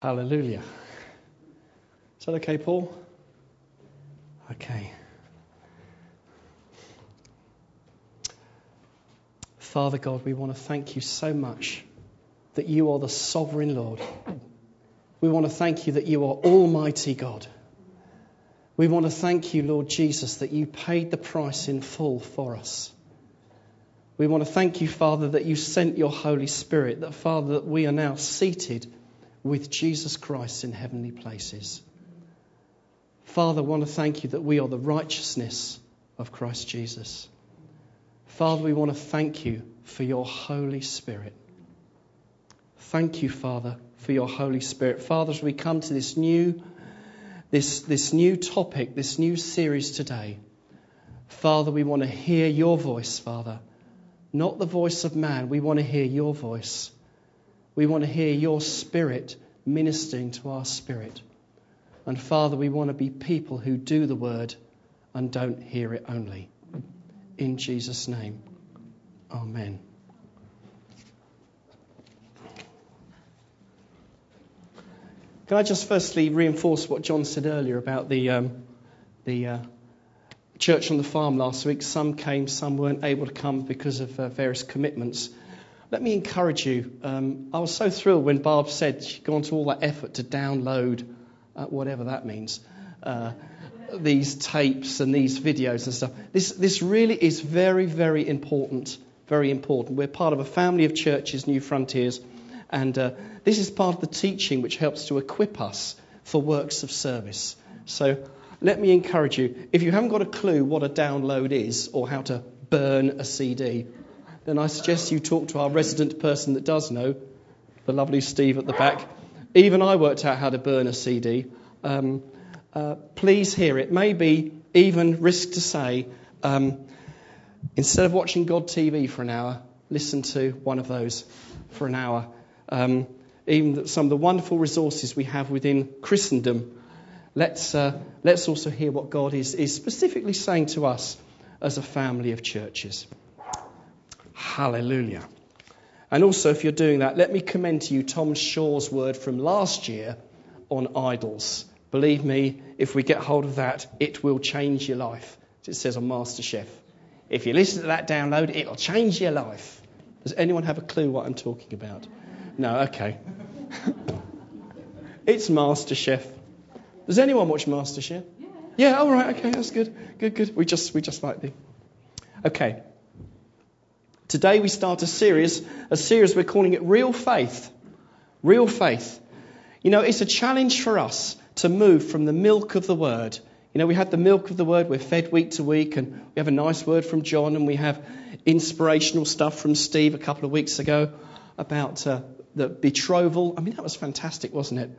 Hallelujah. Is that okay, Paul? Okay. Father God, we want to thank you so much that you are the sovereign Lord. We want to thank you that you are Almighty God. We want to thank you, Lord Jesus, that you paid the price in full for us. We want to thank you, Father, that you sent your Holy Spirit, that, Father, that we are now seated with Jesus Christ in heavenly places. Father, I want to thank you that we are the righteousness of Christ Jesus. Father, we want to thank you for your Holy Spirit. Thank you, Father, for your Holy Spirit. Father, as we come to this new, this, this new topic, this new series today, Father, we want to hear your voice, Father. Not the voice of man. We want to hear your voice. We want to hear your spirit ministering to our spirit. And Father, we want to be people who do the word and don't hear it only. In Jesus' name, Amen. Can I just firstly reinforce what John said earlier about the, um, the uh, church on the farm last week? Some came, some weren't able to come because of uh, various commitments. Let me encourage you. Um, I was so thrilled when Barb said she'd gone to all that effort to download, uh, whatever that means, uh, these tapes and these videos and stuff. This, this really is very, very important. Very important. We're part of a family of churches, New Frontiers, and uh, this is part of the teaching which helps to equip us for works of service. So let me encourage you if you haven't got a clue what a download is or how to burn a CD, then I suggest you talk to our resident person that does know, the lovely Steve at the back. Even I worked out how to burn a CD. Um, uh, please hear it. Maybe even risk to say, um, instead of watching God TV for an hour, listen to one of those for an hour. Um, even some of the wonderful resources we have within Christendom. Let's, uh, let's also hear what God is, is specifically saying to us as a family of churches. Hallelujah. And also, if you're doing that, let me commend to you Tom Shaw's word from last year on idols. Believe me, if we get hold of that, it will change your life. As it says on MasterChef. If you listen to that download, it'll change your life. Does anyone have a clue what I'm talking about? No, okay. it's MasterChef. Does anyone watch MasterChef? Yeah. Yeah, all right, okay, that's good. Good, good. We just we just like the. Okay. Today we start a series, a series we're calling it Real Faith. Real Faith. You know, it's a challenge for us to move from the milk of the word. You know, we have the milk of the word, we're fed week to week, and we have a nice word from John, and we have inspirational stuff from Steve a couple of weeks ago about uh, the betrothal. I mean, that was fantastic, wasn't it?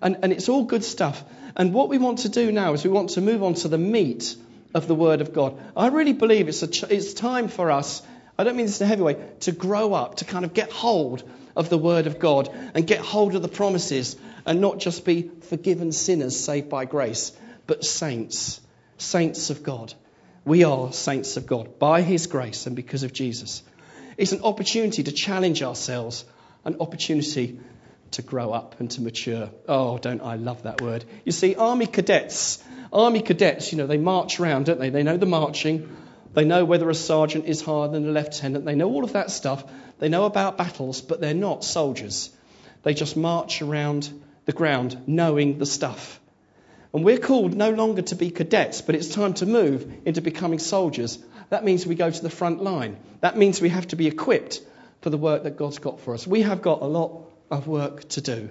And, and it's all good stuff. And what we want to do now is we want to move on to the meat of the Word of God. I really believe it's, a ch- it's time for us I don't mean this in a heavy way, to grow up, to kind of get hold of the Word of God and get hold of the promises and not just be forgiven sinners saved by grace, but saints, saints of God. We are saints of God by His grace and because of Jesus. It's an opportunity to challenge ourselves, an opportunity to grow up and to mature. Oh, don't I love that word. You see, army cadets, army cadets, you know, they march around, don't they? They know the marching. They know whether a sergeant is higher than a lieutenant. They know all of that stuff. They know about battles, but they're not soldiers. They just march around the ground knowing the stuff. And we're called no longer to be cadets, but it's time to move into becoming soldiers. That means we go to the front line. That means we have to be equipped for the work that God's got for us. We have got a lot of work to do.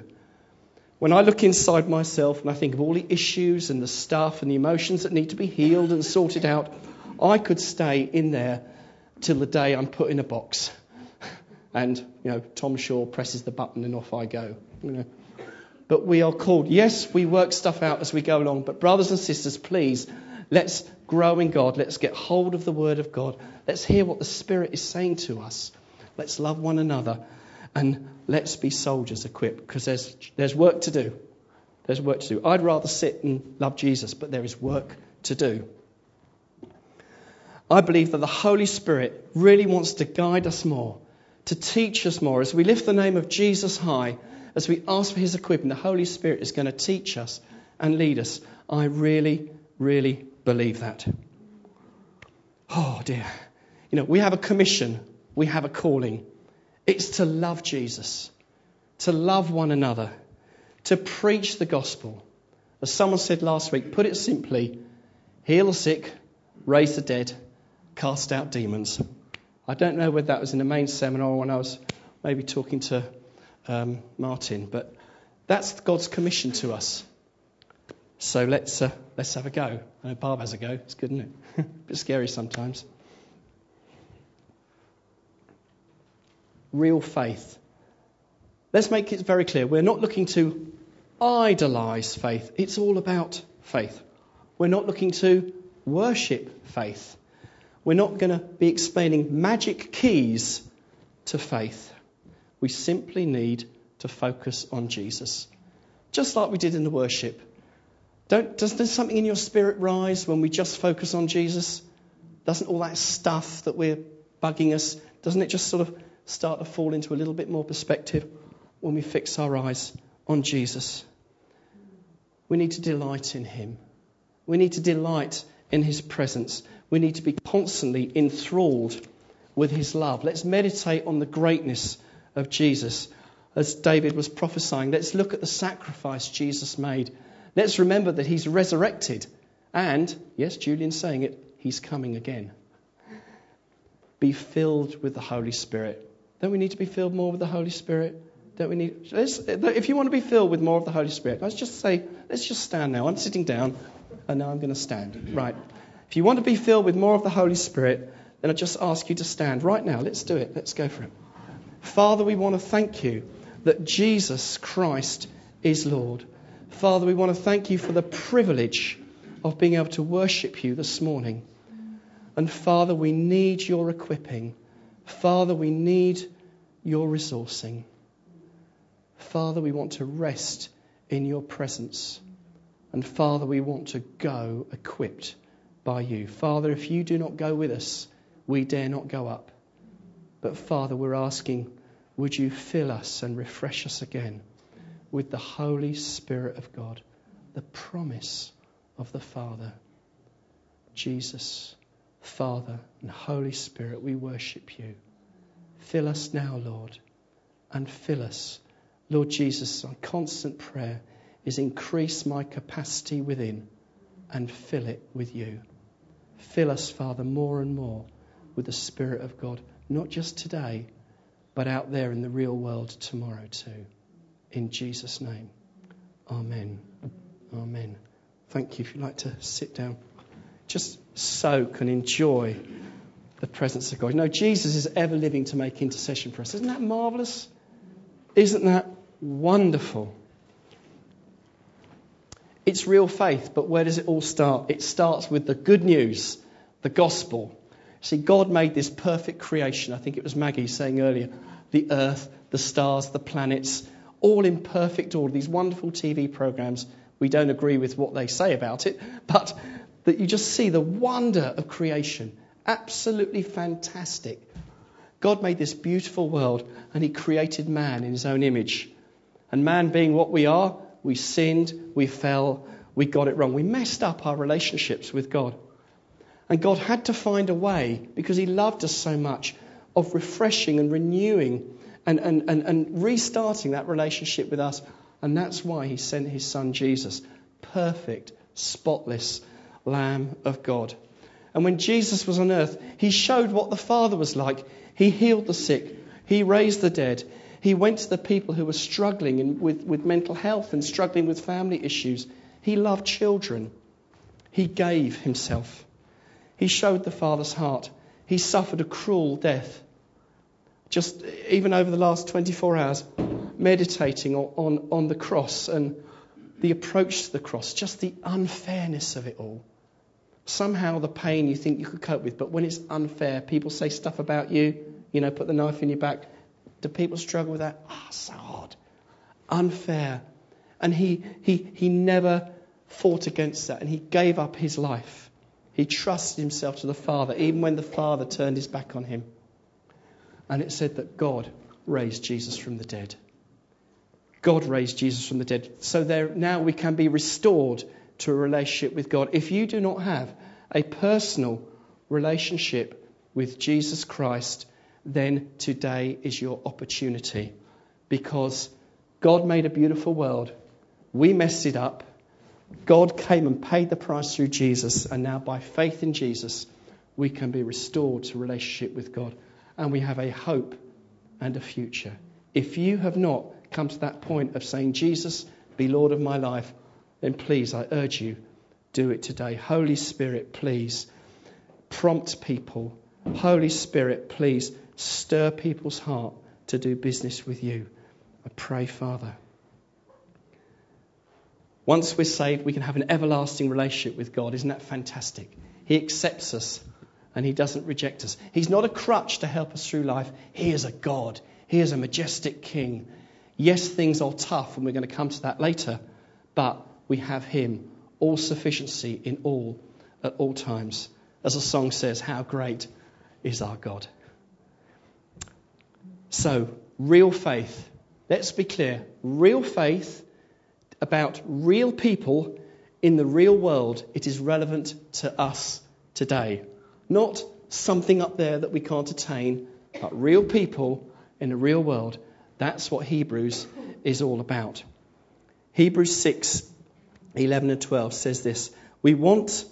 When I look inside myself and I think of all the issues and the stuff and the emotions that need to be healed and sorted out, I could stay in there till the day I'm put in a box. And, you know, Tom Shaw presses the button and off I go. You know. But we are called. Yes, we work stuff out as we go along. But, brothers and sisters, please, let's grow in God. Let's get hold of the Word of God. Let's hear what the Spirit is saying to us. Let's love one another. And let's be soldiers equipped because there's, there's work to do. There's work to do. I'd rather sit and love Jesus, but there is work to do. I believe that the Holy Spirit really wants to guide us more, to teach us more as we lift the name of Jesus high, as we ask for His equipping, the Holy Spirit is going to teach us and lead us. I really, really believe that. Oh dear. You know, we have a commission, we have a calling. It's to love Jesus, to love one another, to preach the gospel. As someone said last week, put it simply heal the sick, raise the dead, cast out demons. I don't know whether that was in the main seminar when I was maybe talking to um, Martin, but that's God's commission to us. So let's, uh, let's have a go. I know Barb has a go. It's good, isn't it? a bit scary sometimes. Real faith. Let's make it very clear. We're not looking to idolize faith. It's all about faith. We're not looking to worship faith. We're not going to be explaining magic keys to faith. We simply need to focus on Jesus. Just like we did in the worship. Don't, does there something in your spirit rise when we just focus on Jesus? Doesn't all that stuff that we're bugging us, doesn't it just sort of start to fall into a little bit more perspective when we fix our eyes on Jesus? We need to delight in Him. We need to delight in His presence. We need to be constantly enthralled with His love. Let's meditate on the greatness of Jesus. As David was prophesying, let's look at the sacrifice Jesus made. Let's remember that He's resurrected. And, yes, Julian's saying it, He's coming again. Be filled with the Holy Spirit. Don't we need to be filled more with the Holy Spirit? Don't we need? if you want to be filled with more of the Holy Spirit, let's just say, let's just stand now. I'm sitting down, and now I'm going to stand. Right. If you want to be filled with more of the Holy Spirit, then I just ask you to stand right now. Let's do it. Let's go for it. Father, we want to thank you that Jesus Christ is Lord. Father, we want to thank you for the privilege of being able to worship you this morning. And Father, we need your equipping. Father, we need your resourcing. Father, we want to rest in your presence. And Father, we want to go equipped by you. Father, if you do not go with us, we dare not go up. But Father, we're asking, would you fill us and refresh us again with the Holy Spirit of God, the promise of the Father? Jesus, Father, and Holy Spirit, we worship you. Fill us now, Lord, and fill us. Lord Jesus, our constant prayer is increase my capacity within and fill it with you. Fill us, Father, more and more with the Spirit of God, not just today, but out there in the real world tomorrow too. In Jesus' name. Amen. Amen. Thank you. If you'd like to sit down, just soak and enjoy the presence of God. You know, Jesus is ever living to make intercession for us. Isn't that marvelous? Isn't that wonderful? It's real faith, but where does it all start? It starts with the good news, the gospel. See, God made this perfect creation. I think it was Maggie saying earlier the earth, the stars, the planets, all in perfect order. These wonderful TV programs. We don't agree with what they say about it, but that you just see the wonder of creation. Absolutely fantastic. God made this beautiful world and He created man in His own image. And man being what we are, we sinned, we fell, we got it wrong. We messed up our relationships with God. And God had to find a way, because He loved us so much, of refreshing and renewing and, and, and, and restarting that relationship with us. And that's why He sent His Son Jesus, perfect, spotless Lamb of God. And when Jesus was on earth, He showed what the Father was like. He healed the sick, He raised the dead, he went to the people who were struggling in, with, with mental health and struggling with family issues. He loved children. He gave himself. He showed the Father's heart. He suffered a cruel death. Just even over the last 24 hours, meditating on, on, on the cross and the approach to the cross, just the unfairness of it all. Somehow the pain you think you could cope with, but when it's unfair, people say stuff about you, you know, put the knife in your back. Do people struggle with that? Ah, oh, so hard. Unfair. And he, he, he never fought against that and he gave up his life. He trusted himself to the Father, even when the Father turned his back on him. And it said that God raised Jesus from the dead. God raised Jesus from the dead. So there, now we can be restored to a relationship with God. If you do not have a personal relationship with Jesus Christ, then today is your opportunity. Because God made a beautiful world. We messed it up. God came and paid the price through Jesus, and now by faith in Jesus, we can be restored to relationship with God, and we have a hope and a future. If you have not come to that point of saying, Jesus, be Lord of my life, then please, I urge you, do it today. Holy Spirit, please prompt people. Holy Spirit, please stir people's heart to do business with you. I pray, Father. Once we're saved, we can have an everlasting relationship with God. Isn't that fantastic? He accepts us and He doesn't reject us. He's not a crutch to help us through life. He is a God. He is a majestic King. Yes, things are tough, and we're going to come to that later, but we have Him, all sufficiency in all, at all times. As a song says, How great is our God. So, real faith. Let's be clear. Real faith about real people in the real world, it is relevant to us today. Not something up there that we can't attain, but real people in the real world. That's what Hebrews is all about. Hebrews 6 11 and 12 says this We want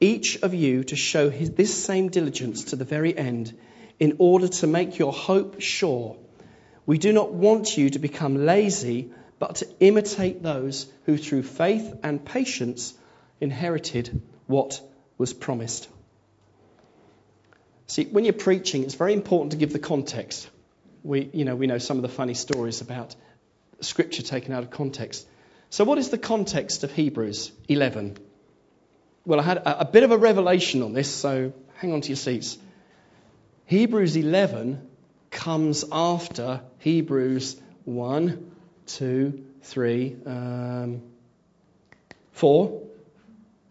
each of you to show his, this same diligence to the very end in order to make your hope sure. We do not want you to become lazy but to imitate those who through faith and patience inherited what was promised. See, when you're preaching, it's very important to give the context. We, you know, we know some of the funny stories about scripture taken out of context. So, what is the context of Hebrews 11? Well, I had a, a bit of a revelation on this, so hang on to your seats. Hebrews 11 comes after Hebrews 1, two, three, um, four,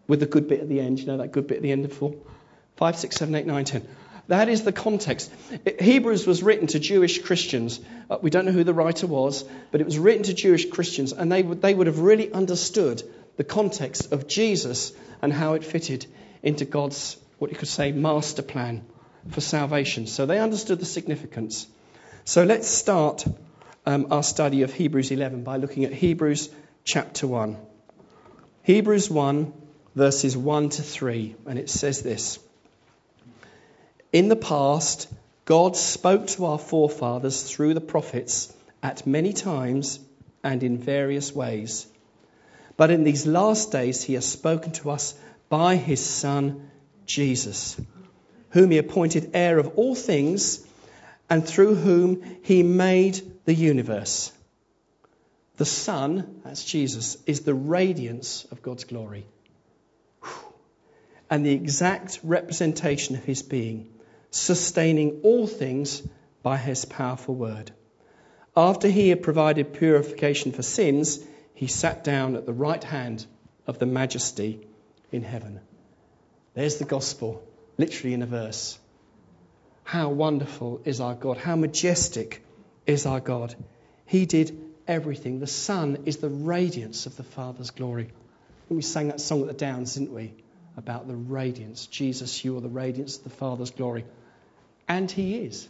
with the good bit at the end. You know that good bit at the end of four? Five, six, seven, eight, nine, ten. That is the context. Hebrews was written to Jewish Christians. Uh, we don't know who the writer was, but it was written to Jewish Christians, and they would, they would have really understood the context of Jesus and how it fitted into God's, what you could say, master plan for salvation. So they understood the significance. So let's start um, our study of Hebrews 11 by looking at Hebrews chapter 1. Hebrews 1, verses 1 to 3, and it says this In the past, God spoke to our forefathers through the prophets at many times and in various ways. But in these last days, he has spoken to us by his Son, Jesus, whom he appointed heir of all things, and through whom he made the universe. The Son, that's Jesus, is the radiance of God's glory and the exact representation of his being, sustaining all things by his powerful word. After he had provided purification for sins, he sat down at the right hand of the majesty in heaven. There's the gospel, literally in a verse. How wonderful is our God! How majestic is our God. He did everything. The Son is the radiance of the Father's glory. And we sang that song at the Downs, didn't we? About the radiance. Jesus, you are the radiance of the Father's glory. And He is.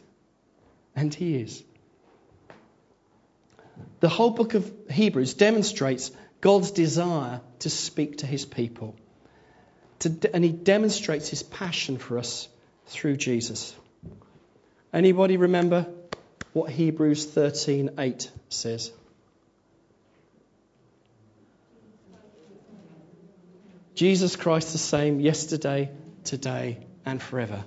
And He is. The whole book of Hebrews demonstrates God's desire to speak to His people. To, and He demonstrates His passion for us through Jesus. Anybody remember what Hebrews 13:8 says. Jesus Christ the same yesterday, today, and forever.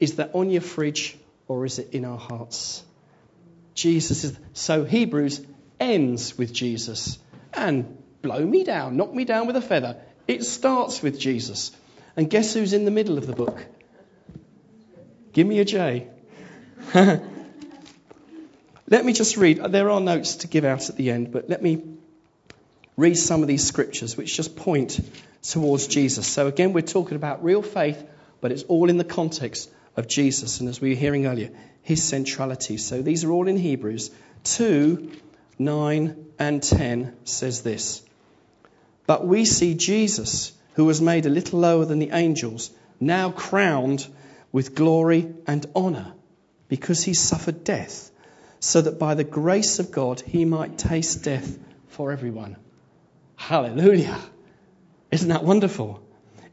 Is that on your fridge or is it in our hearts? Jesus is. So Hebrews ends with Jesus. And blow me down, knock me down with a feather. It starts with Jesus. And guess who's in the middle of the book? Give me a J. Let me just read. There are notes to give out at the end, but let me read some of these scriptures which just point towards Jesus. So, again, we're talking about real faith, but it's all in the context of Jesus. And as we were hearing earlier, his centrality. So, these are all in Hebrews. Two 9 and 10 says this But we see Jesus, who was made a little lower than the angels, now crowned with glory and honour, because he suffered death, so that by the grace of God he might taste death for everyone. Hallelujah! Isn't that wonderful?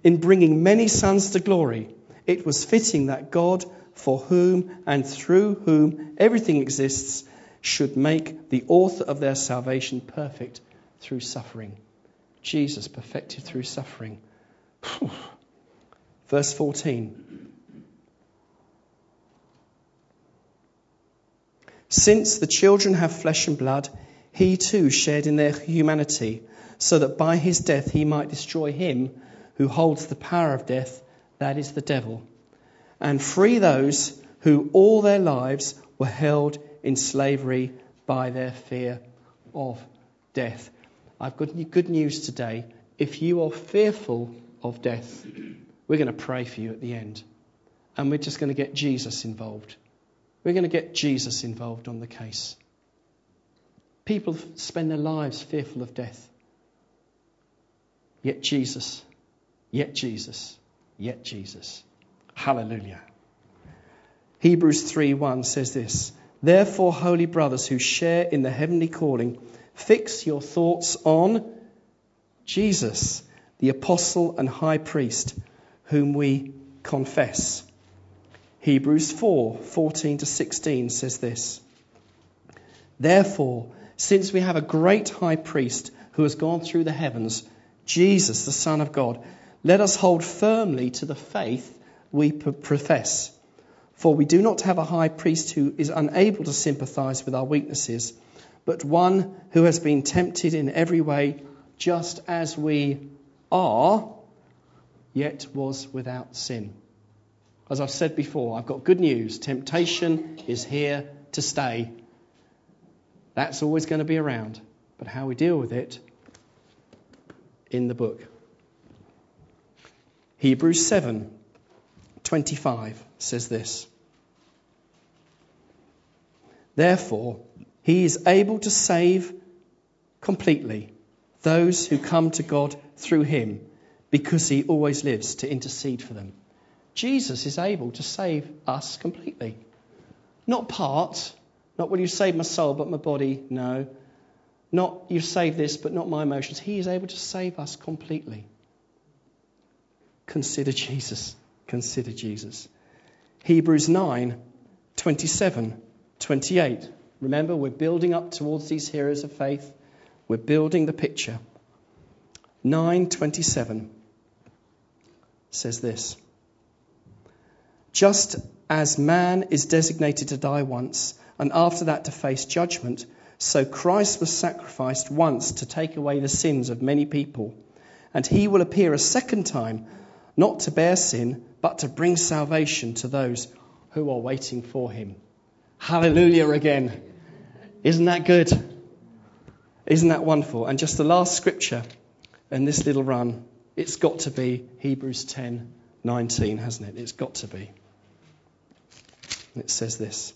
In bringing many sons to glory, it was fitting that God, for whom and through whom everything exists, should make the author of their salvation perfect through suffering. Jesus perfected through suffering. Verse 14. Since the children have flesh and blood, he too shared in their humanity, so that by his death he might destroy him who holds the power of death, that is the devil, and free those who all their lives were held in slavery by their fear of death. I've got good news today. If you are fearful of death, we're going to pray for you at the end. And we're just going to get Jesus involved. We're going to get Jesus involved on the case. People spend their lives fearful of death. Yet Jesus, yet Jesus, yet Jesus. Hallelujah. Hebrews 3:1 says this Therefore, holy brothers who share in the heavenly calling, fix your thoughts on Jesus, the apostle and high priest, whom we confess. Hebrews 4 14 to 16 says this Therefore, since we have a great high priest who has gone through the heavens, Jesus, the Son of God, let us hold firmly to the faith we profess. For we do not have a high priest who is unable to sympathize with our weaknesses, but one who has been tempted in every way, just as we are, yet was without sin. As I've said before, I've got good news. Temptation is here to stay. That's always going to be around. But how we deal with it in the book. Hebrews 7 25 says this. Therefore, he is able to save completely those who come to God through him because he always lives to intercede for them. Jesus is able to save us completely. Not part, not will you save my soul but my body, no. Not you save this but not my emotions. He is able to save us completely. Consider Jesus. Consider Jesus. Hebrews 9 27 28. Remember, we're building up towards these heroes of faith. We're building the picture. 927 says this Just as man is designated to die once, and after that to face judgment, so Christ was sacrificed once to take away the sins of many people. And he will appear a second time, not to bear sin, but to bring salvation to those who are waiting for him. Hallelujah again. Isn't that good? Isn't that wonderful? And just the last scripture in this little run, it's got to be Hebrews 10 19, hasn't it? It's got to be. It says this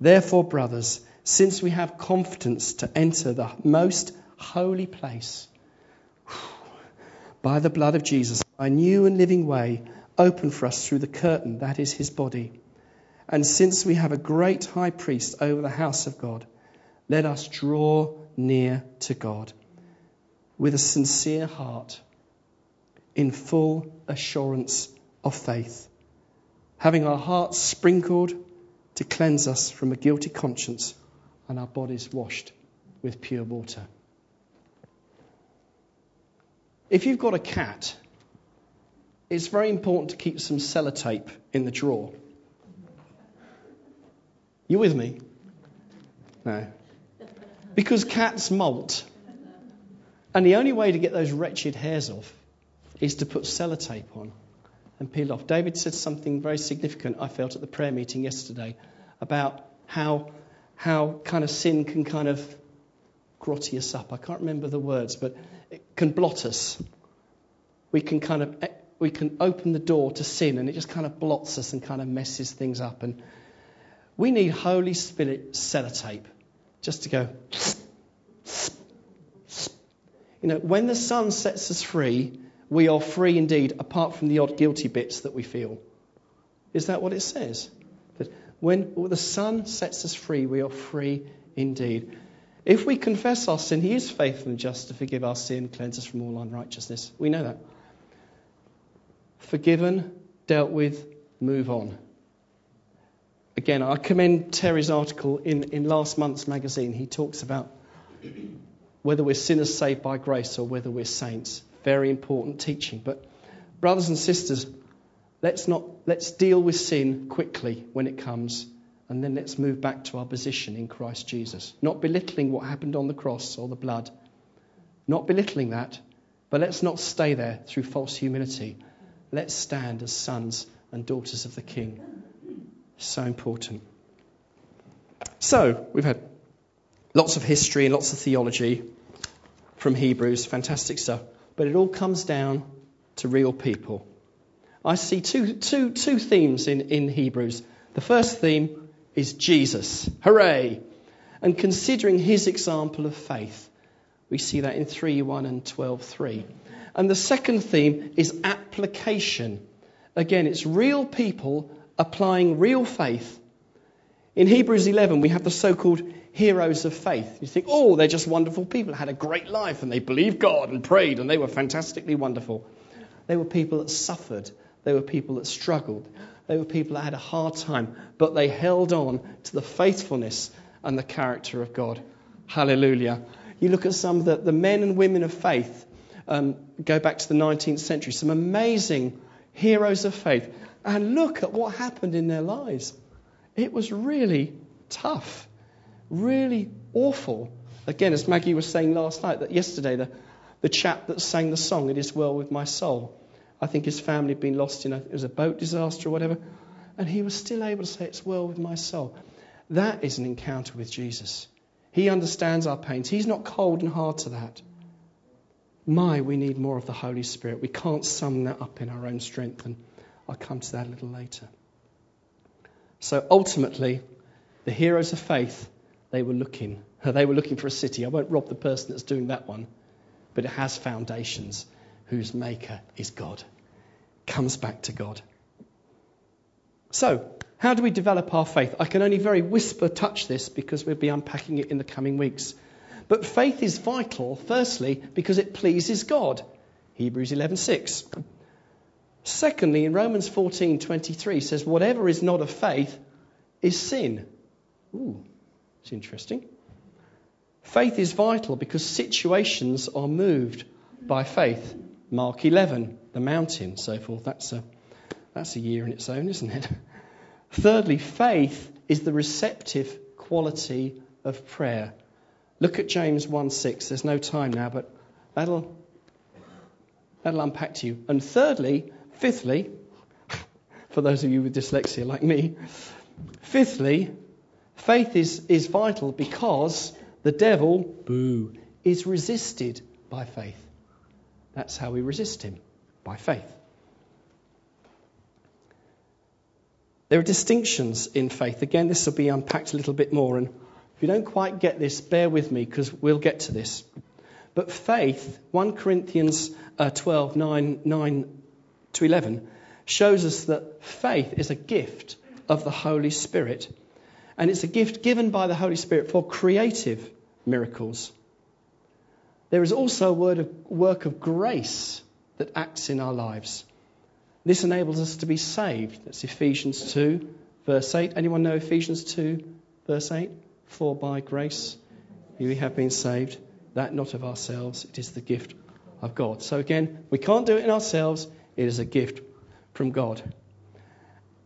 Therefore, brothers, since we have confidence to enter the most holy place by the blood of Jesus, a new and living way open for us through the curtain that is his body and since we have a great high priest over the house of God, let us draw near to God with a sincere heart, in full assurance of faith, having our hearts sprinkled to cleanse us from a guilty conscience and our bodies washed with pure water. If you've got a cat, it's very important to keep some sellotape in the drawer you with me? No. Because cats molt. And the only way to get those wretched hairs off is to put sellotape on and peel off. David said something very significant, I felt, at the prayer meeting yesterday about how, how kind of sin can kind of grotty us up. I can't remember the words, but it can blot us. We can kind of we can open the door to sin and it just kind of blots us and kind of messes things up. And we need Holy Spirit sellotape just to go, You know, when the Son sets us free, we are free indeed, apart from the odd guilty bits that we feel. Is that what it says? That when the Son sets us free, we are free indeed. If we confess our sin, He is faithful and just to forgive our sin, cleanse us from all unrighteousness. We know that. Forgiven, dealt with, move on. Again, I commend Terry's article in, in last month's magazine. He talks about whether we're sinners saved by grace or whether we're saints. Very important teaching. But, brothers and sisters, let's, not, let's deal with sin quickly when it comes, and then let's move back to our position in Christ Jesus. Not belittling what happened on the cross or the blood, not belittling that, but let's not stay there through false humility. Let's stand as sons and daughters of the King. So important. So, we've had lots of history and lots of theology from Hebrews, fantastic stuff. But it all comes down to real people. I see two, two, two themes in, in Hebrews. The first theme is Jesus. Hooray! And considering his example of faith. We see that in 3 1 and 12 3. And the second theme is application. Again, it's real people applying real faith. In Hebrews 11, we have the so called heroes of faith. You think, oh, they're just wonderful people, had a great life, and they believed God and prayed, and they were fantastically wonderful. They were people that suffered, they were people that struggled, they were people that had a hard time, but they held on to the faithfulness and the character of God. Hallelujah. You look at some of the, the men and women of faith, um, go back to the 19th century, some amazing heroes of faith, and look at what happened in their lives. It was really tough really awful. Again, as Maggie was saying last night, that yesterday, the, the chap that sang the song, It Is Well With My Soul, I think his family had been lost in a, it was a boat disaster or whatever, and he was still able to say, It's well with my soul. That is an encounter with Jesus. He understands our pains. He's not cold and hard to that. My, we need more of the Holy Spirit. We can't sum that up in our own strength, and I'll come to that a little later. So ultimately, the heroes of faith they were looking. They were looking for a city. I won't rob the person that's doing that one, but it has foundations whose maker is God. Comes back to God. So, how do we develop our faith? I can only very whisper touch this because we'll be unpacking it in the coming weeks. But faith is vital, firstly, because it pleases God. Hebrews 11:6. Secondly, in Romans 14:23 says, "Whatever is not of faith is sin." Ooh, it's interesting. Faith is vital because situations are moved by faith. Mark 11, the mountain, so forth. That's a, that's a year in its own, isn't it? Thirdly, faith is the receptive quality of prayer. Look at James 1 6. There's no time now, but that'll, that'll unpack to you. And thirdly, fifthly, for those of you with dyslexia like me, fifthly, Faith is, is vital because the devil, boo, is resisted by faith. That's how we resist him, by faith. There are distinctions in faith. Again, this will be unpacked a little bit more. And if you don't quite get this, bear with me because we'll get to this. But faith, 1 Corinthians uh, 12, 9, 9 to 11, shows us that faith is a gift of the Holy Spirit and it's a gift given by the Holy Spirit for creative miracles. There is also a word of, work of grace that acts in our lives. This enables us to be saved. That's Ephesians 2, verse 8. Anyone know Ephesians 2, verse 8? For by grace we have been saved, that not of ourselves, it is the gift of God. So again, we can't do it in ourselves, it is a gift from God.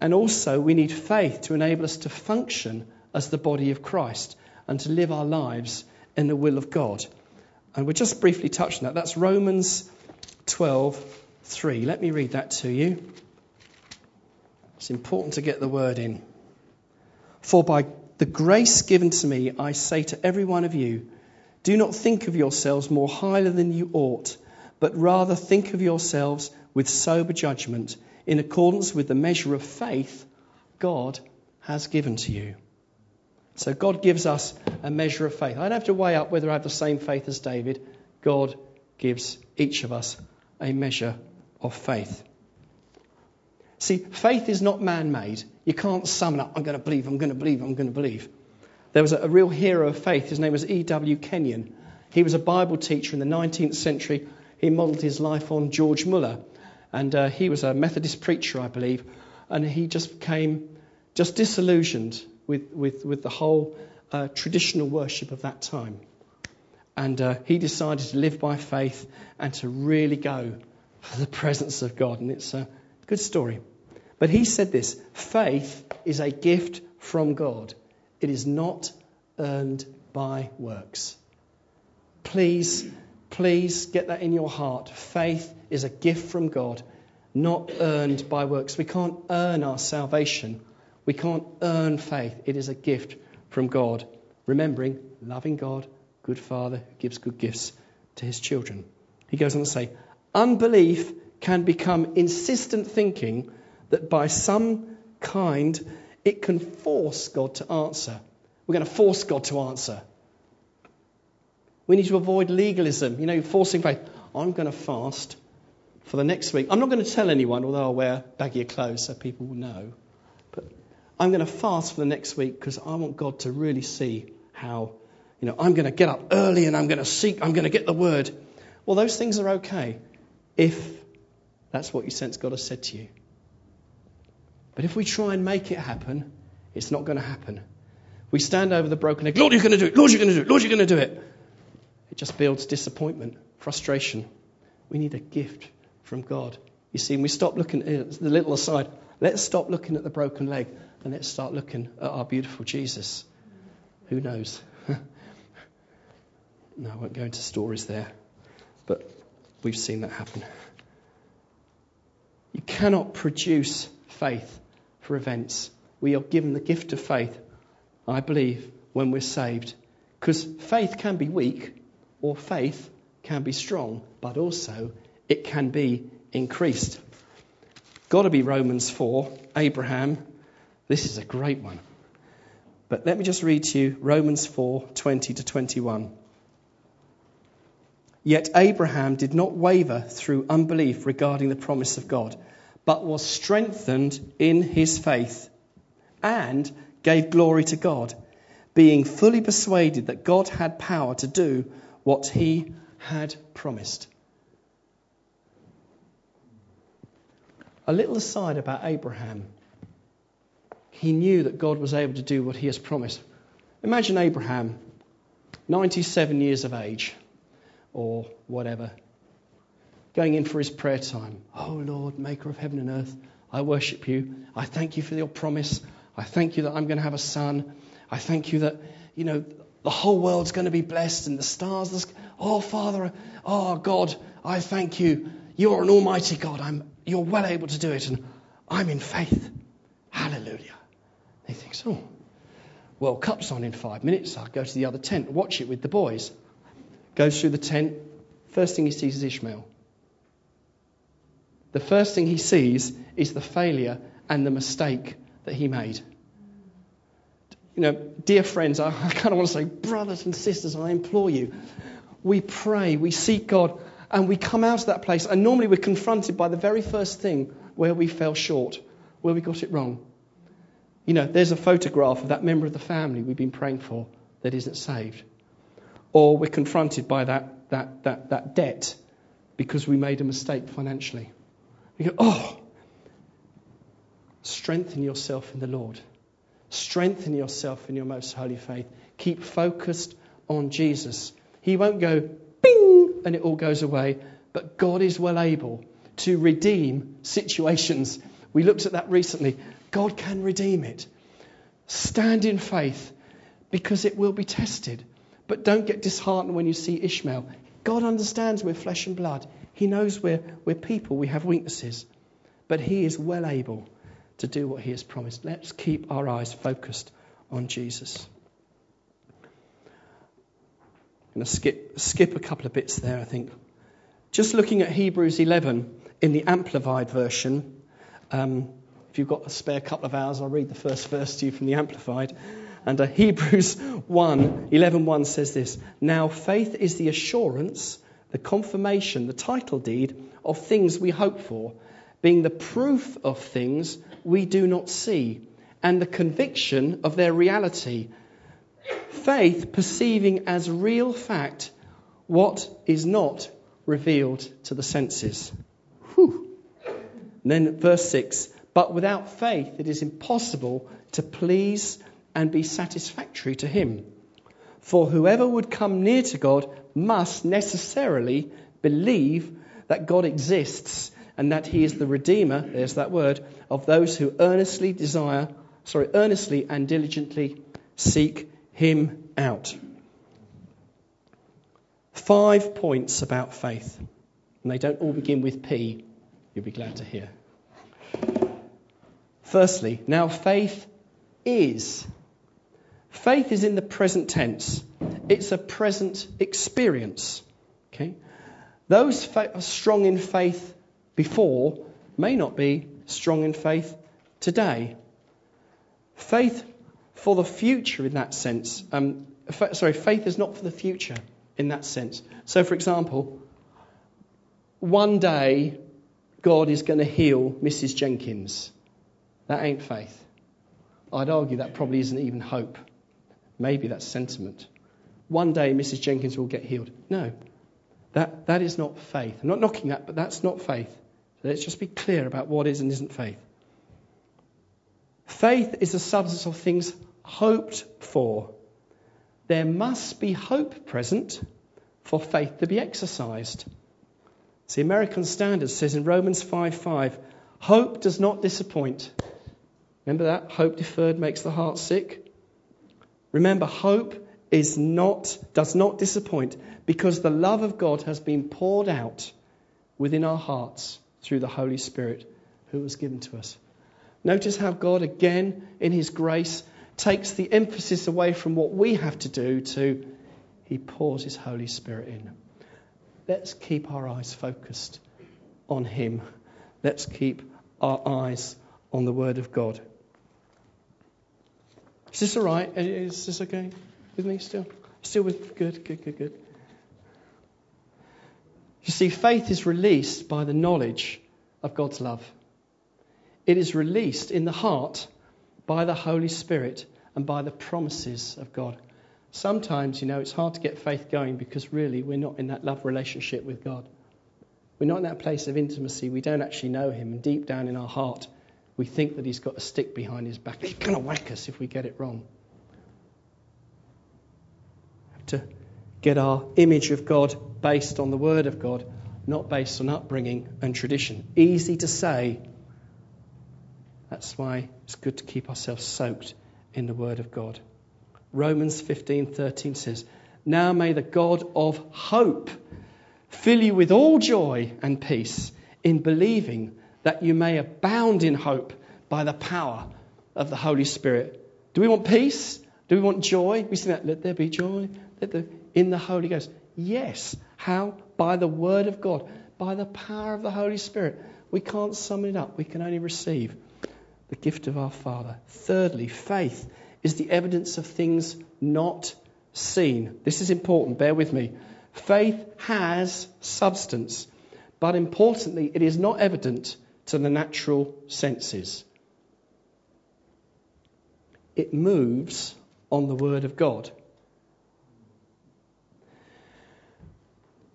And also, we need faith to enable us to function as the body of Christ and to live our lives in the will of God. And we'll just briefly touch on that. That's Romans 12 3. Let me read that to you. It's important to get the word in. For by the grace given to me, I say to every one of you, do not think of yourselves more highly than you ought, but rather think of yourselves with sober judgment in accordance with the measure of faith God has given to you. So God gives us a measure of faith. I don't have to weigh up whether I have the same faith as David. God gives each of us a measure of faith. See, faith is not man made. You can't summon up, I'm going to believe, I'm going to believe, I'm going to believe. There was a, a real hero of faith. His name was E.W. Kenyon. He was a Bible teacher in the 19th century. He modelled his life on George Muller. And uh, he was a Methodist preacher, I believe. And he just became just disillusioned with, with, with the whole uh, traditional worship of that time. And uh, he decided to live by faith and to really go for the presence of God. And it's a good story. But he said this faith is a gift from God, it is not earned by works. Please, please get that in your heart. Faith is a gift from God, not earned by works. We can't earn our salvation. We can't earn faith. It is a gift from God. Remembering, loving God, good Father who gives good gifts to his children. He goes on to say, unbelief can become insistent thinking that by some kind it can force God to answer. We're going to force God to answer. We need to avoid legalism, you know, forcing faith. I'm going to fast for the next week. I'm not going to tell anyone, although I'll wear baggier clothes so people will know. But I'm going to fast for the next week because I want God to really see how, you know, I'm going to get up early and I'm going to seek, I'm going to get the word. Well, those things are okay if that's what you sense God has said to you. But if we try and make it happen, it's not going to happen. We stand over the broken leg. Lord, you're going to do it. Lord, you're going to do it. Lord, you're going to do it. It just builds disappointment, frustration. We need a gift from God. You see, we stop looking at the little aside. Let's stop looking at the broken leg and let's start looking at our beautiful Jesus. Who knows? no, I won't go into stories there. But we've seen that happen. You cannot produce faith for events. We are given the gift of faith, I believe, when we're saved. Because faith can be weak, or faith can be strong, but also it can be increased. Got to be Romans 4, Abraham. This is a great one. But let me just read to you Romans 4 20 to 21. Yet Abraham did not waver through unbelief regarding the promise of God, but was strengthened in his faith and gave glory to God, being fully persuaded that God had power to do what he had promised. A little aside about Abraham. He knew that God was able to do what he has promised. Imagine Abraham, 97 years of age, or whatever, going in for his prayer time. Oh Lord, maker of heaven and earth, I worship you. I thank you for your promise. I thank you that I'm going to have a son. I thank you that, you know, the whole world's going to be blessed and the stars. The, oh, Father, oh, God, I thank you. You're an almighty God. I'm, you're well able to do it. And I'm in faith. Hallelujah. He thinks, oh, World Cup's on in five minutes. I'll go to the other tent, watch it with the boys. Goes through the tent. First thing he sees is Ishmael. The first thing he sees is the failure and the mistake that he made you know, dear friends, I, I kind of want to say, brothers and sisters, I implore you, we pray, we seek God, and we come out of that place, and normally we're confronted by the very first thing where we fell short, where we got it wrong. You know, there's a photograph of that member of the family we've been praying for that isn't saved. Or we're confronted by that, that, that, that debt because we made a mistake financially. We go, oh, strengthen yourself in the Lord. Strengthen yourself in your most holy faith. Keep focused on Jesus. He won't go bing and it all goes away, but God is well able to redeem situations. We looked at that recently. God can redeem it. Stand in faith because it will be tested. But don't get disheartened when you see Ishmael. God understands we're flesh and blood. He knows we're, we're people, we have weaknesses. But He is well able to do what he has promised. Let's keep our eyes focused on Jesus. I'm going to skip, skip a couple of bits there, I think. Just looking at Hebrews 11 in the Amplified version. Um, if you've got a spare couple of hours, I'll read the first verse to you from the Amplified. And uh, Hebrews 1, 11 1 says this Now faith is the assurance the confirmation, the title deed of things we hope for, being the proof of things we do not see, and the conviction of their reality. Faith perceiving as real fact what is not revealed to the senses. Whew. then verse 6 But without faith it is impossible to please and be satisfactory to Him. For whoever would come near to God must necessarily believe that God exists and that He is the Redeemer, there's that word, of those who earnestly desire, sorry, earnestly and diligently seek Him out. Five points about faith, and they don't all begin with P, you'll be glad to hear. Firstly, now faith is. Faith is in the present tense. It's a present experience. Okay? Those fa- strong in faith before may not be strong in faith today. Faith for the future, in that sense. Um, sorry, faith is not for the future in that sense. So, for example, one day God is going to heal Mrs. Jenkins. That ain't faith. I'd argue that probably isn't even hope. Maybe that's sentiment. One day Mrs. Jenkins will get healed. No, that, that is not faith. I'm not knocking that, but that's not faith. Let's just be clear about what is and isn't faith. Faith is the substance of things hoped for. There must be hope present for faith to be exercised. The American Standard says in Romans 5:5, hope does not disappoint. Remember that? Hope deferred makes the heart sick. Remember, hope is not, does not disappoint because the love of God has been poured out within our hearts through the Holy Spirit who was given to us. Notice how God, again, in His grace, takes the emphasis away from what we have to do to He pours His Holy Spirit in. Let's keep our eyes focused on Him. Let's keep our eyes on the Word of God. Is this all right? Is this okay with me still? Still with good, good, good, good. See, faith is released by the knowledge of God's love. It is released in the heart by the Holy Spirit and by the promises of God. Sometimes, you know, it's hard to get faith going because really we're not in that love relationship with God. We're not in that place of intimacy. We don't actually know Him. And deep down in our heart, we think that he's got a stick behind his back. He's going to whack us if we get it wrong. We have to get our image of God based on the Word of God, not based on upbringing and tradition. Easy to say. That's why it's good to keep ourselves soaked in the Word of God. Romans 15:13 says, "Now may the God of hope fill you with all joy and peace in believing." that you may abound in hope by the power of the Holy Spirit. Do we want peace? Do we want joy? We sing that, let there be joy let the, in the Holy Ghost. Yes. How? By the Word of God, by the power of the Holy Spirit. We can't sum it up. We can only receive the gift of our Father. Thirdly, faith is the evidence of things not seen. This is important. Bear with me. Faith has substance, but importantly, it is not evident to the natural senses. It moves on the Word of God.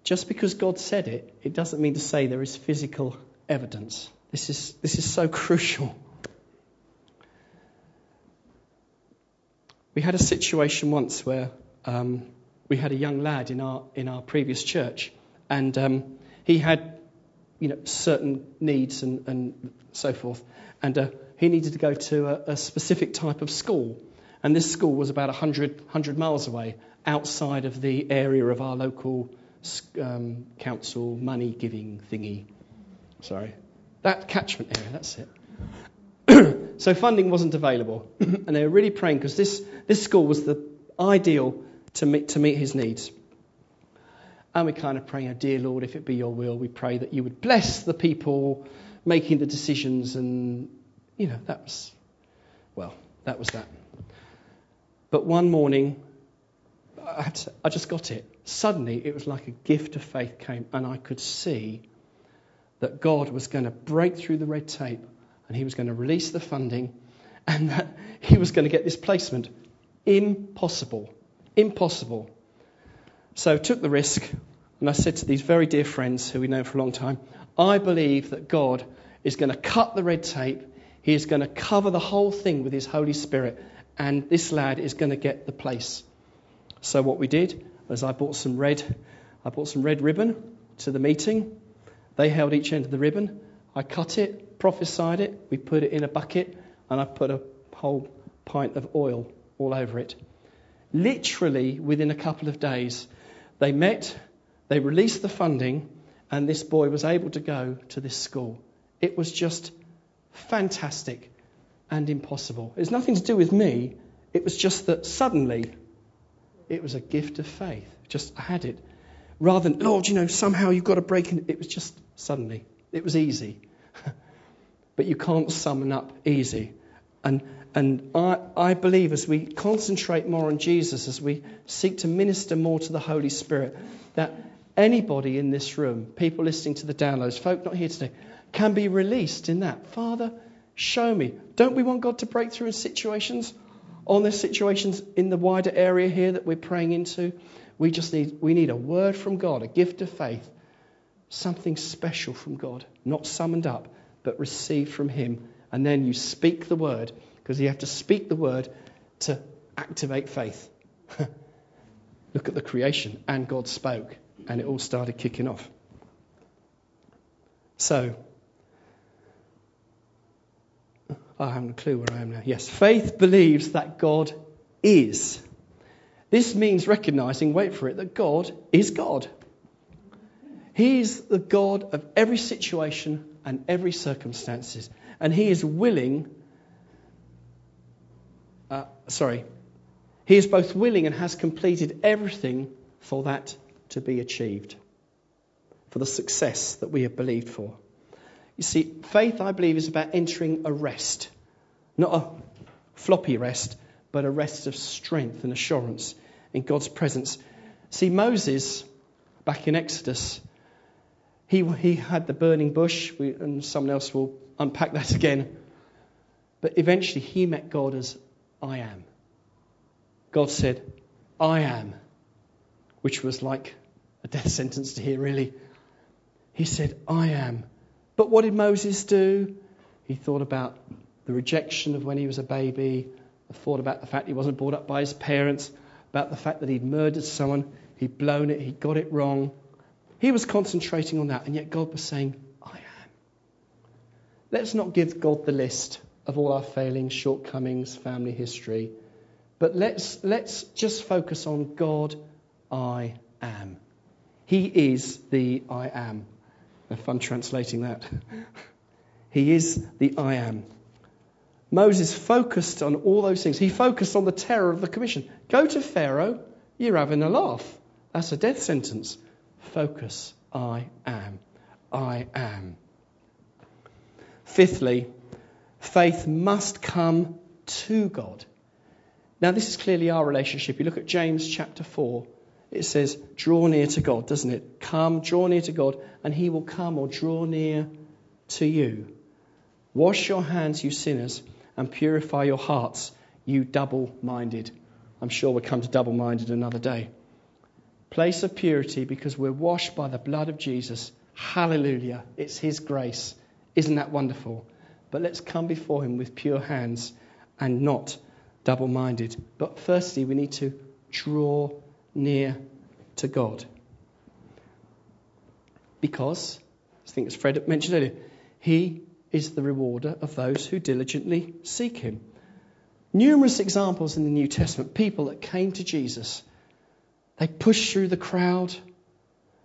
Just because God said it, it doesn't mean to say there is physical evidence. This is, this is so crucial. We had a situation once where um, we had a young lad in our, in our previous church, and um, he had you know, certain needs and, and so forth. And uh, he needed to go to a, a, specific type of school. And this school was about 100, 100 miles away, outside of the area of our local um, council money giving thingy. Sorry. That catchment area, that's it. so funding wasn't available. and they were really praying because this, this school was the ideal to meet, to meet his needs. And we kind of pray, oh, dear Lord, if it be your will, we pray that you would bless the people making the decisions. And, you know, that was, well, that was that. But one morning, I, to, I just got it. Suddenly it was like a gift of faith came, and I could see that God was going to break through the red tape and He was going to release the funding and that He was going to get this placement. Impossible. Impossible. So I took the risk, and I said to these very dear friends who we know for a long time, I believe that God is going to cut the red tape. He is going to cover the whole thing with His Holy Spirit, and this lad is going to get the place. So what we did was I bought some red, I bought some red ribbon to the meeting. They held each end of the ribbon. I cut it, prophesied it. We put it in a bucket, and I put a whole pint of oil all over it. Literally within a couple of days, they met, they released the funding, and this boy was able to go to this school. It was just fantastic and impossible. It's nothing to do with me. It was just that suddenly it was a gift of faith. Just I had it. Rather than, Lord, you know, somehow you've got to break in. It was just suddenly. It was easy. but you can't summon up easy. And, and I, I believe as we concentrate more on Jesus, as we seek to minister more to the Holy Spirit, that anybody in this room, people listening to the downloads, folk not here today, can be released in that. Father, show me. Don't we want God to break through in situations? On the situations in the wider area here that we're praying into, we just need we need a word from God, a gift of faith, something special from God, not summoned up, but received from Him. And then you speak the word, because you have to speak the word to activate faith. Look at the creation, and God spoke, and it all started kicking off. So, I haven't a clue where I am now. Yes, faith believes that God is. This means recognizing, wait for it, that God is God. He's the God of every situation and every circumstances. And He is willing, uh, sorry, He is both willing and has completed everything for that to be achieved, for the success that we have believed for. You see, faith, I believe, is about entering a rest. Not a floppy rest, but a rest of strength and assurance in God's presence. See, Moses, back in Exodus, he, he had the burning bush, and someone else will unpack that again. But eventually, he met God as I am. God said, I am, which was like a death sentence to hear, really. He said, I am. But what did Moses do? He thought about the rejection of when he was a baby, thought about the fact he wasn't brought up by his parents, about the fact that he'd murdered someone, he'd blown it, he'd got it wrong. He was concentrating on that, and yet God was saying, I am. Let's not give God the list of all our failings, shortcomings, family history, but let's, let's just focus on God, I am. He is the I am. Have fun translating that. he is the I am. Moses focused on all those things. He focused on the terror of the commission. Go to Pharaoh, you're having a laugh. That's a death sentence. Focus, I am. I am. Fifthly, faith must come to God. Now, this is clearly our relationship. You look at James chapter 4, it says, Draw near to God, doesn't it? Come, draw near to God, and he will come or draw near to you. Wash your hands, you sinners, and purify your hearts, you double minded. I'm sure we'll come to double minded another day. Place of purity because we're washed by the blood of Jesus. Hallelujah. It's His grace. Isn't that wonderful? But let's come before Him with pure hands and not double minded. But firstly, we need to draw near to God. Because, I think as Fred mentioned earlier, He is the rewarder of those who diligently seek Him. Numerous examples in the New Testament, people that came to Jesus. They pushed through the crowd.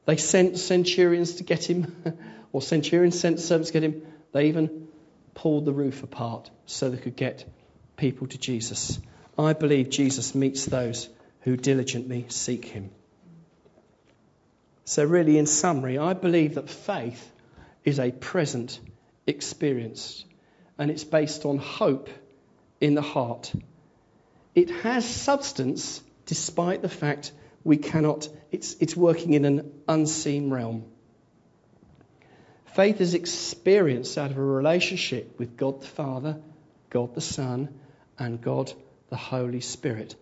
They sent centurions to get him, or centurions sent servants to get him. They even pulled the roof apart so they could get people to Jesus. I believe Jesus meets those who diligently seek him. So, really, in summary, I believe that faith is a present experience and it's based on hope in the heart. It has substance despite the fact we cannot, it's, it's working in an unseen realm. Faith is experienced out of a relationship with God the Father, God the Son, and God the Holy Spirit.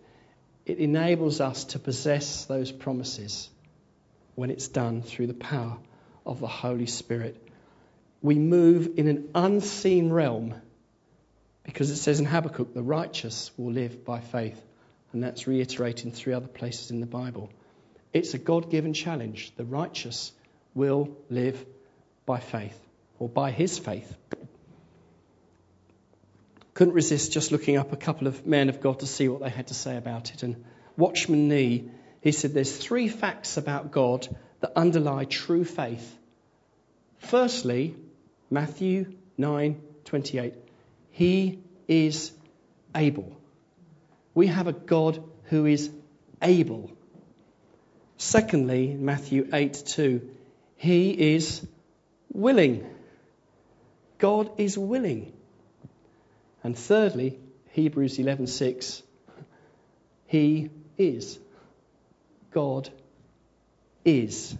It enables us to possess those promises when it's done through the power of the Holy Spirit. We move in an unseen realm because it says in Habakkuk, the righteous will live by faith. And that's reiterated in three other places in the Bible. It's a God given challenge. The righteous will live by faith, or by his faith. Couldn't resist just looking up a couple of men of God to see what they had to say about it. And Watchman Nee, he said there's three facts about God that underlie true faith. Firstly, Matthew 9:28. He is able. We have a God who is able. Secondly, Matthew 8:2. He is willing. God is willing. And thirdly, Hebrews 11:6, he is. God is.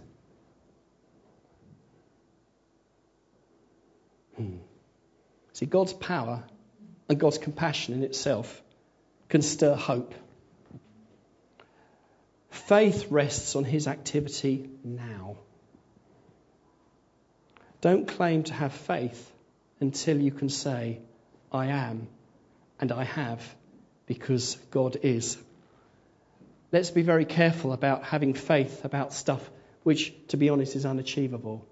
Hmm. See, God's power and God's compassion in itself can stir hope. Faith rests on his activity now. Don't claim to have faith until you can say, I am and I have because God is. Let's be very careful about having faith about stuff which, to be honest, is unachievable.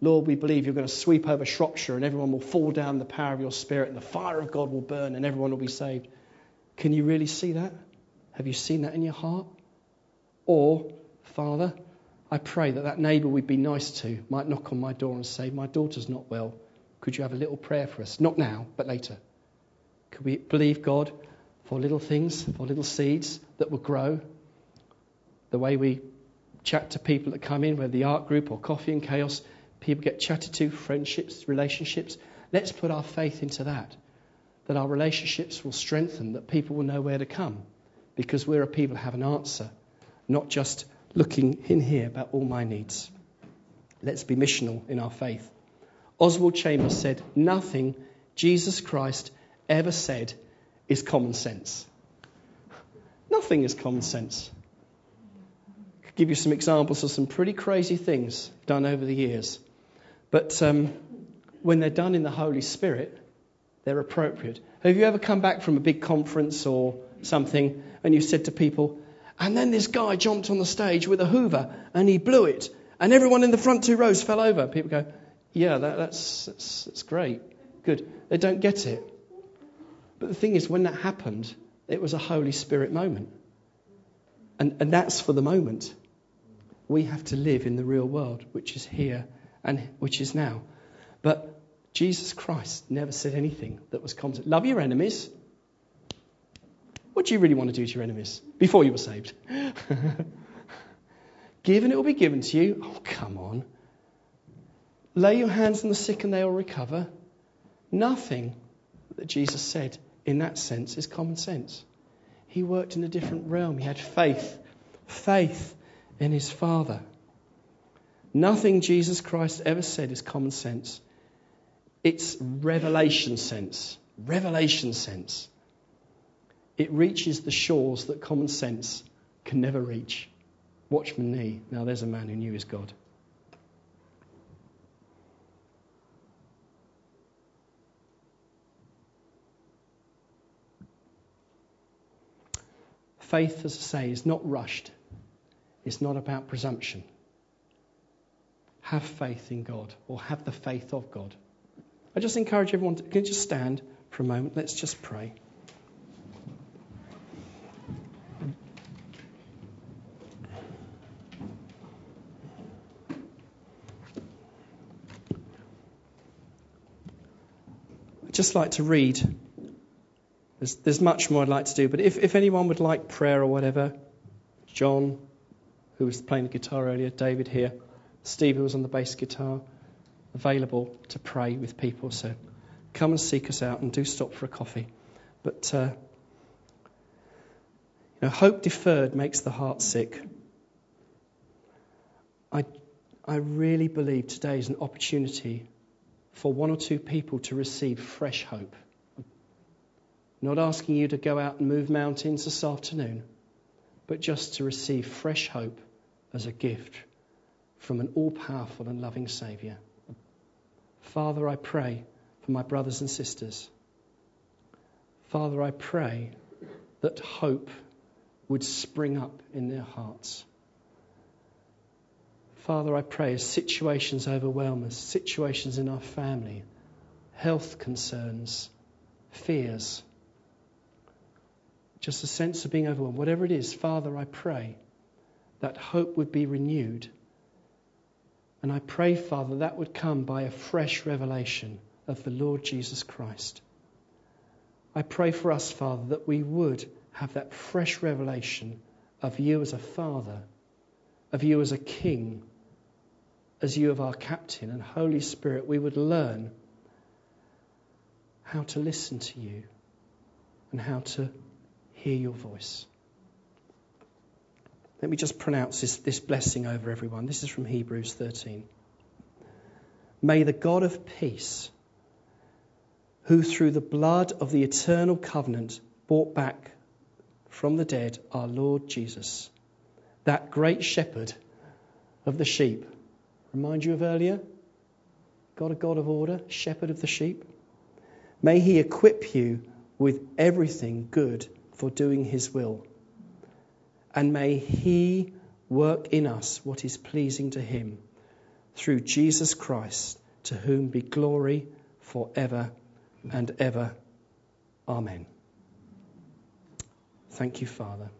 Lord, we believe you're going to sweep over Shropshire and everyone will fall down the power of your Spirit and the fire of God will burn and everyone will be saved. Can you really see that? Have you seen that in your heart? Or, Father, I pray that that neighbour we'd be nice to might knock on my door and say, My daughter's not well. Could you have a little prayer for us? Not now, but later. Could we believe God for little things, for little seeds that will grow? The way we chat to people that come in, whether the art group or coffee and chaos, people get chatted to, friendships, relationships. Let's put our faith into that. That our relationships will strengthen, that people will know where to come. Because we're a people who have an answer, not just looking in here about all my needs. Let's be missional in our faith. Oswald Chambers said, Nothing Jesus Christ ever said is common sense. Nothing is common sense. I could give you some examples of some pretty crazy things done over the years. But um, when they're done in the Holy Spirit, they're appropriate. Have you ever come back from a big conference or something and you said to people, and then this guy jumped on the stage with a hoover and he blew it. And everyone in the front two rows fell over. People go, yeah, that, that's, that's, that's great. Good. They don't get it. But the thing is, when that happened, it was a Holy Spirit moment. And, and that's for the moment. We have to live in the real world, which is here and which is now. But Jesus Christ never said anything that was common. Love your enemies. What do you really want to do to your enemies before you were saved? Given it will be given to you. Oh, come on. Lay your hands on the sick and they will recover. Nothing that Jesus said in that sense is common sense. He worked in a different realm. He had faith, faith in his Father. Nothing Jesus Christ ever said is common sense. It's revelation sense. Revelation sense it reaches the shores that common sense can never reach. Watchman Nee. Now, there's a man who knew his God. Faith, as I say, is not rushed. It's not about presumption. Have faith in God or have the faith of God. I just encourage everyone to can you just stand for a moment. Let's just pray. I'd just like to read. There's, there's much more I'd like to do, but if, if anyone would like prayer or whatever, John, who was playing the guitar earlier, David here, Steve, who was on the bass guitar, available to pray with people. So come and seek us out and do stop for a coffee. But uh, you Now, hope deferred makes the heart sick. I, I really believe today is an opportunity for one or two people to receive fresh hope. Not asking you to go out and move mountains this afternoon, but just to receive fresh hope as a gift from an all powerful and loving Saviour. Father, I pray for my brothers and sisters. Father, I pray that hope would spring up in their hearts. Father, I pray as situations overwhelm us, situations in our family, health concerns, fears, just a sense of being overwhelmed, whatever it is, Father, I pray that hope would be renewed. And I pray, Father, that would come by a fresh revelation of the Lord Jesus Christ. I pray for us, Father, that we would have that fresh revelation of you as a father, of you as a king, as you of our captain and Holy Spirit. We would learn how to listen to you and how to hear your voice. Let me just pronounce this, this blessing over everyone. This is from Hebrews 13. May the God of peace, who through the blood of the eternal covenant brought back from the dead our Lord Jesus, that great shepherd of the sheep. Remind you of earlier? God, a God of order, shepherd of the sheep. May he equip you with everything good for doing his will. And may he work in us what is pleasing to him through Jesus Christ, to whom be glory forever and ever. Amen. Thank you, Father.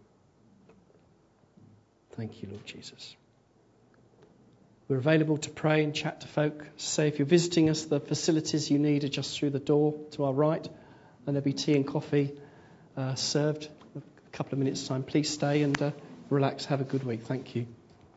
Thank you, Lord Jesus. We're available to pray and chat to folk. Say if you're visiting us, the facilities you need are just through the door to our right, and there'll be tea and coffee served a couple of minutes' time. Please stay and uh, relax. Have a good week. Thank you.